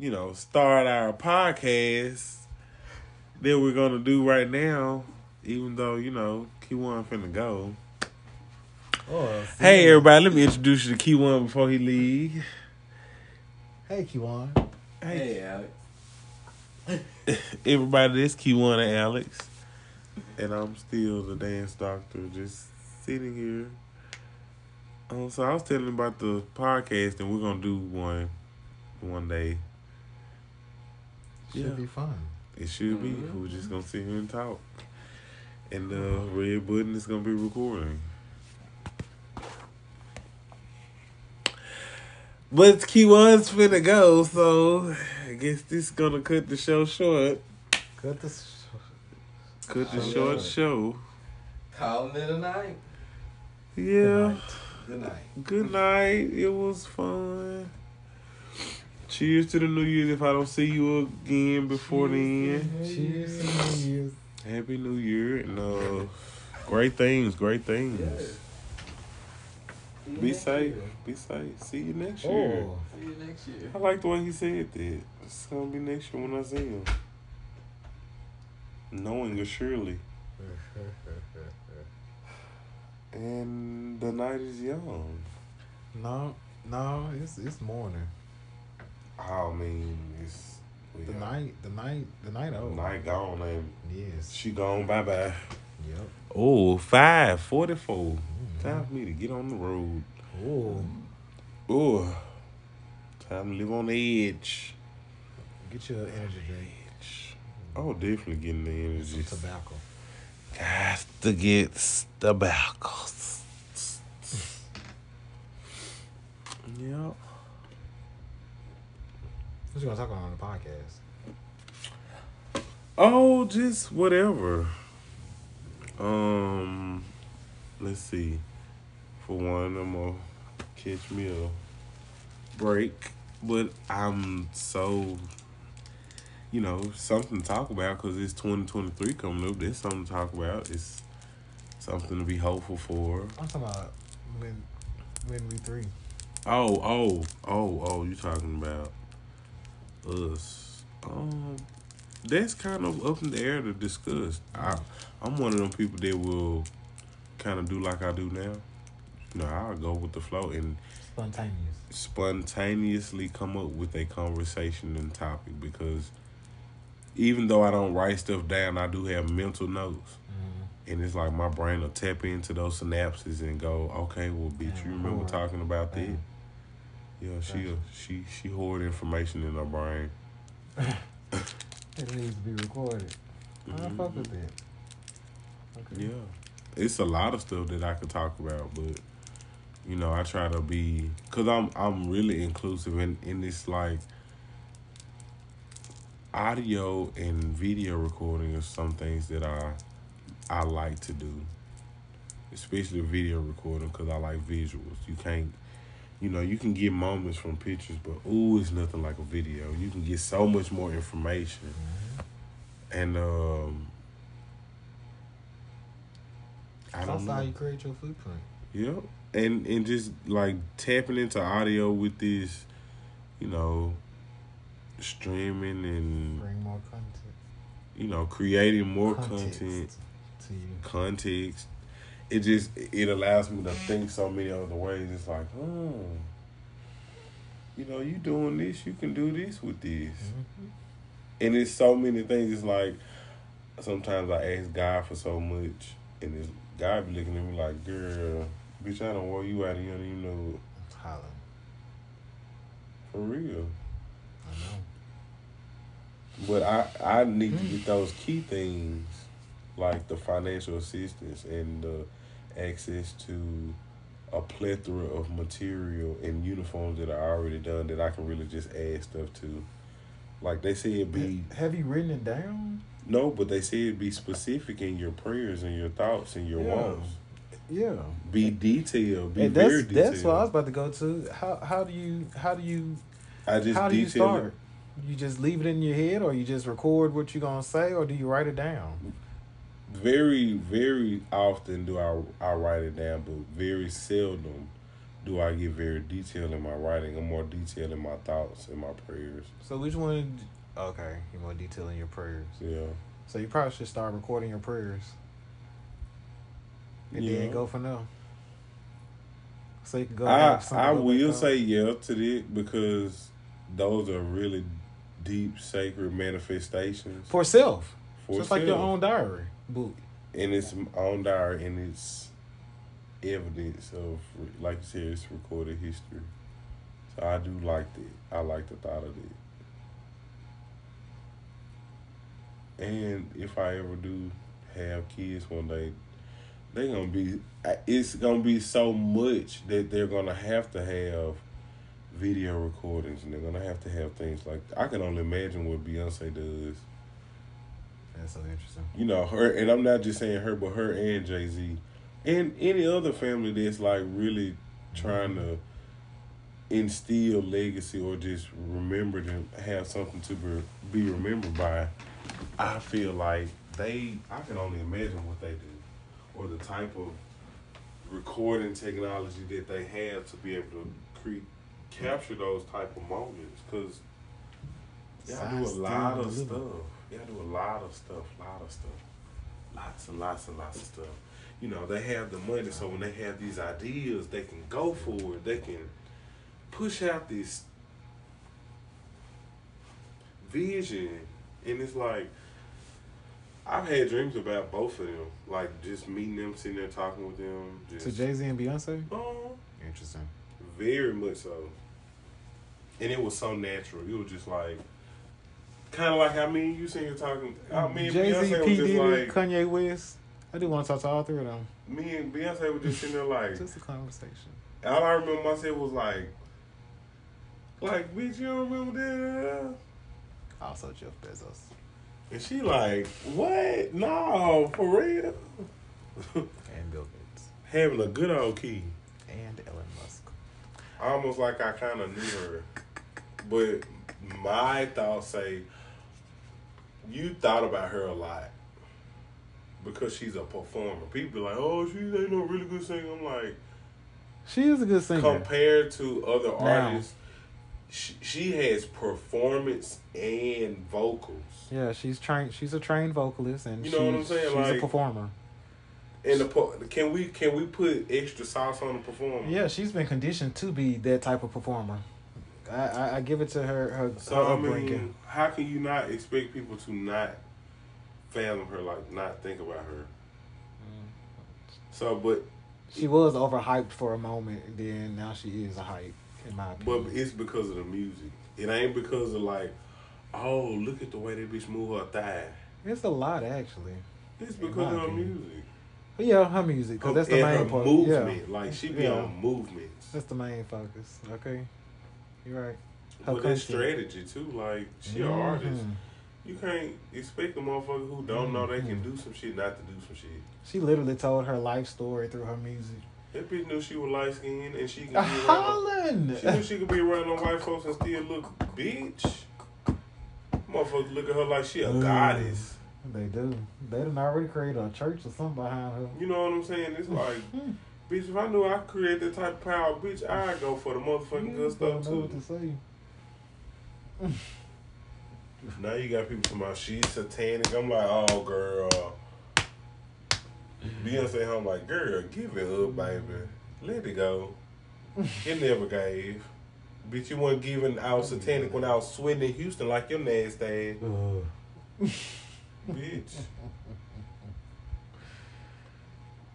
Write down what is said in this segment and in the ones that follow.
you know, start our podcast that we're gonna do right now, even though, you know, Key One finna go. Oh, Hey everybody, let me introduce you to Key One before he leave. Hey, Kiwan. Hey, Alex. everybody, this Key One and Alex. And I'm still the dance doctor, just sitting here. Um, so I was telling about the podcast, and we're gonna do one one day. Should Yeah. be fun. It should be. Mm-hmm. We're just gonna sit here and talk, and the red button is gonna be recording. But Key One's finna go, so I guess this is gonna cut the show short. Cut this. Cut the short yeah. show. Calling it a night. Yeah. Good night. Good night. It was fun. Cheers to the New Year's if I don't see you again before then. Cheers to the New Year's. Happy New Year and uh great things, great things. Be safe. Be safe. See you next year. Oh, See you next year. I like the way he said that. It's gonna be next year when I see him. Knowing assuredly. And the night is young. no, no, it's it's morning. I mean, it's The got- night, the night, the night the over. night gone and Yes. she gone. Bye bye. Yep. Oh, five forty four. Mhm. Time for me to get on the road. Oh, Oh, time to live on the edge. get your energy drink. Oh, definitely getting the energy. Some tobacco. Got to get tobacco. Yep. What you gonna talk about on the podcast? Oh, just whatever. Um, let's see. For one, I'm gonna catch me a break, but I'm so, you know, something to talk about because it's 2023 coming up. There's something to talk about. It's something to be hopeful for. I'm talking about when when we three. Oh, oh, oh, oh! You talking about us? Um, that's kind of up in the air to discuss. I, I'm one of them people that will kind of do like I do now. You know, I'll go with the flow and Spontaneous. spontaneously come up with a conversation and topic because even though I don't write stuff down, I do have mental notes. Mm. And it's like my brain will tap into those synapses and go, okay, well, bitch, you remember talking about that? Yeah, she Gotcha. she she hoard information in her brain. It needs to be recorded. I fuck mm-hmm. with that. Okay. Yeah, it's a lot of stuff that I could talk about, but you know, I try to be because I'm I'm really inclusive in in this like audio and video recording are some things that I I like to do, especially video recording because I like visuals. You can't. You know, you can get moments from pictures, but ooh, it's nothing like a video. You can get so much more information. And um I don't That's how you create your footprint. Yep. And and just like tapping into audio with this, you know, streaming and Bring more content. you know, creating more Context content, to you. context. It just it allows me to think so many other ways. It's like, oh, you know, you doing this, you can do this with this. Mhm. And it's so many things. It's like sometimes I ask God for so much, and this God be looking at me like, "Girl, bitch, I don't want you out, and you don't even know it. Hollering. for real." I know. But I I need to get those key things, like the financial assistance and the access to a plethora of material and uniforms that are already done that I can really just add stuff to. Like they say it be Have you written it down? no, but they say it be specific in your prayers and your thoughts and your Yeah. wants. Yeah. Be detailed. Be And very that's detailed. that's what I was about to go to. How how do you how do you I just how do you detail it. start? You just leave it in your head, or you just record what you're gonna say, or do you write it down? Very very often do I I write it down, but very seldom do I get very detailed in my writing. I'm more detailed in my thoughts and my prayers. So which one? Okay, you more detail in your prayers. Yeah. So you probably should start recording your prayers. And Yeah. then go for no. So you can go. I I will say yeah to that because those are really deep sacred manifestations for self, for just like your own diary book. and it's on diary and it's evidence of like you said it's recorded history. So I do like that. I like the thought of that. And if I ever do have kids one day, they're gonna be. It's gonna be so much that they're gonna have to have video recordings, and they're gonna have to have things like. I can only imagine what Beyonce does. That's so interesting. You know her, and I'm not just saying her, but her and Jay Z, and any other family that's like really trying to instill legacy or just remember to have something to be, be remembered by. I feel like they. I can only imagine what they do, or the type of recording technology that they have to be able to create, capture those type of moments. Cause y'all do a lot of stuff. Y'all do a lot of stuff. Lot of stuff. Lots and lots and lots of stuff. You know, they have the money, so when they have these ideas, they can go for it. They can push out this vision, and it's like I've had dreams about both of them, like just meeting them, sitting there talking with them. Just, To Jay Z and Beyonce. Oh, Interesting. very much so. And it was so natural. It was just like, kind of like I mean, you seen her talking. I mean, Jay Z, P Diddy, like Kanye West. I do want to talk to all three of them. me and Beyonce were just sitting there like. Just a conversation. all I remember myself was like, like bitch, you don't remember that? Also Jeff Bezos. And she like, what? No, for real. And Bill Gates. Having a good old key. And Elon Musk. almost like I kind of knew her, but my thoughts say you thought about her a lot because she's a performer. People be like, "Oh, she ain't no really good singer." I'm like, She is a good singer. compared to other Now. artists, she, she has performance and vocals. yeah, she's trained. She's a trained vocalist, and You know what I'm saying? She's Like- a performer. And the can we can we put extra sauce on the performer? Yeah, she's been conditioned to be that type of performer. I, I, I give it to her. Her, So her I mean, how can you not expect people to not fathom her, like not think about her? Mm. So, but She was overhyped for a moment, and then now she is a hype, in my opinion. but it's because of the music. It ain't because of like, oh, look at the way that bitch move her thigh. it's a lot actually. It's because of her opinion. music. Yeah, her music, because that's the and main her part. movement. Yeah, Like she be Yeah. on movements. that's the main focus. Okay, you're right. Her But strategy too. Like she an artist. You can't expect a motherfucker who don't know they can do some shit not to do some shit. She literally told her life story through her music. That bitch knew she was light skinned and she could be around. She knew she could be around on white folks and still look bitch. Motherfuckers look at her like she a Mm. goddess. They do. They done already created a church or something behind her. You know what I'm saying? It's like, Hmm. bitch, if I knew I could create that type of power, bitch, I'd go for the motherfucking good stuff know what to too. say. Now you got people talking about she's satanic. I'm like, oh girl. Beyonce, I'm like, girl, give it up, baby. Let it go. It never gave. Bitch, you weren't giving out satanic when I was sweating in Houston like your nasty ass. Uh-huh. Bitch.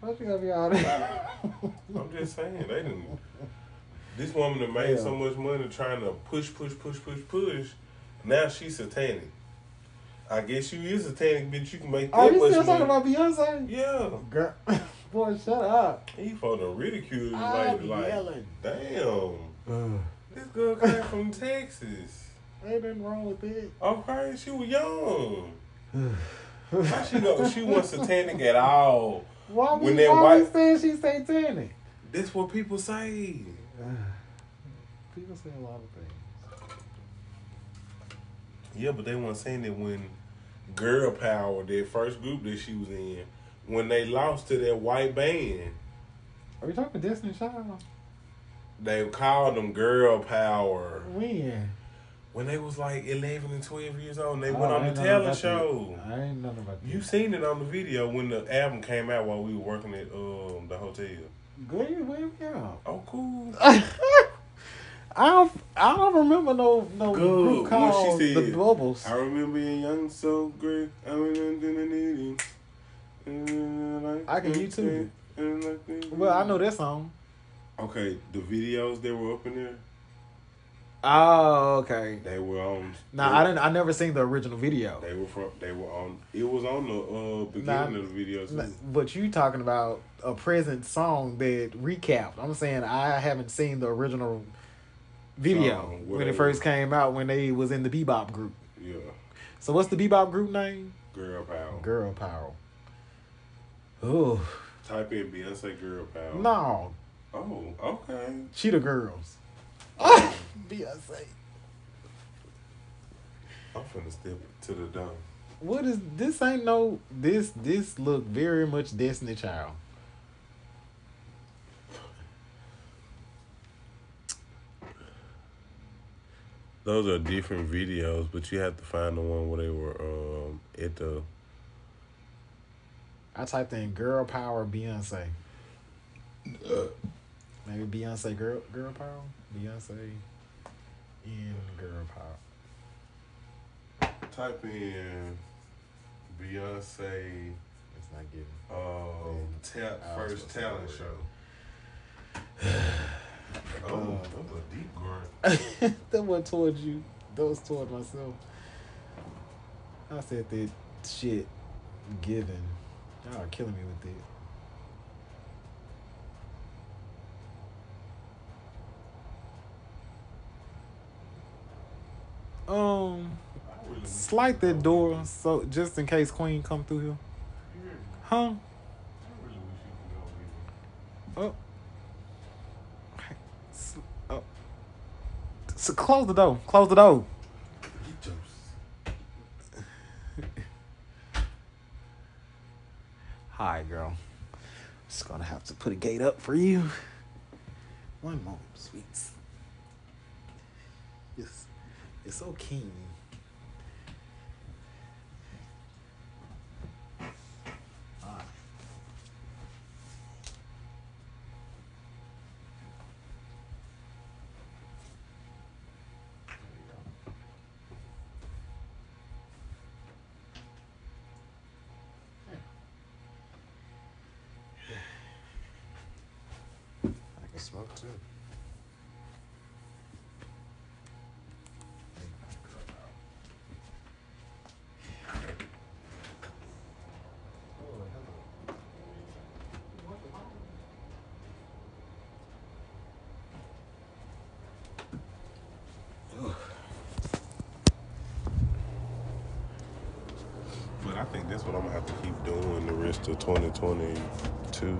Why she gotta be all that? I'm just saying, they didn't. This woman that made Yeah. so much money trying to push, push, push, push, push. Now she's satanic. I guess you is satanic, bitch. You can make that Oh, you much still talking about Beyonce? Yeah, Girl, boy, shut up. he for the ridicule. I Like, be like, yelling. damn. Uh. This girl came from Texas. Ain't nothing wrong with it. Okay, she was young. How she know She wasn't satanic at all. Why When we, that why white- we saying she's satanic? That's what people say. People say a lot of things. Yeah, but they weren't saying that when Girl Power, their first group that she was in, when they lost to that white band. Are you talking Destiny Child? They called them girl power When? when they was like eleven and twelve years old. and They Oh, went on the talent show. that. I ain't nothing about that. You seen it on the video when the album came out while we were working at um the hotel. Good, well, yeah. Oh, cool. I don't, I don't remember no no Good. group called she the. Bubbles. I remember being young, so great. I mean, I I can YouTube. Well, I know that song. Okay, the videos that were up in there, Oh, okay. they were on. They, I didn't. I never seen the original video. They were from. They were on. It was on the uh, beginning Nah, of the video too. N- But you talking about a present song that recapped? I'm saying I haven't seen the original video when it first came out when they was in the bebop group. Yeah, So what's the bebop group name? girl power. Girl Power. Oh Type in Beyonce girl power. no, Oh, okay. Cheetah Girls. Beyonce. I'm finna step to the dome. What is this? Ain't no this. This look very much Destiny Child. Those are different videos, but you have to find the one where they were um at the. I typed in "girl power Beyonce." Maybe Beyonce girl girl power. Beyonce in girl power. Type in Beyonce It's not getting. um ta- I was first talent show. oh, that was a deep grunt. that was towards you. That was toward myself. I said that shit given. Y'all are killing me with it. Um, slight that door so just in case Queen come through here. Huh? Oh. Oh. So close the door. Close the door. Hi, girl. Just gonna have to put a gate up for you. One moment, sweets. It's, keen. Ah. I can smoke too. To the 2022.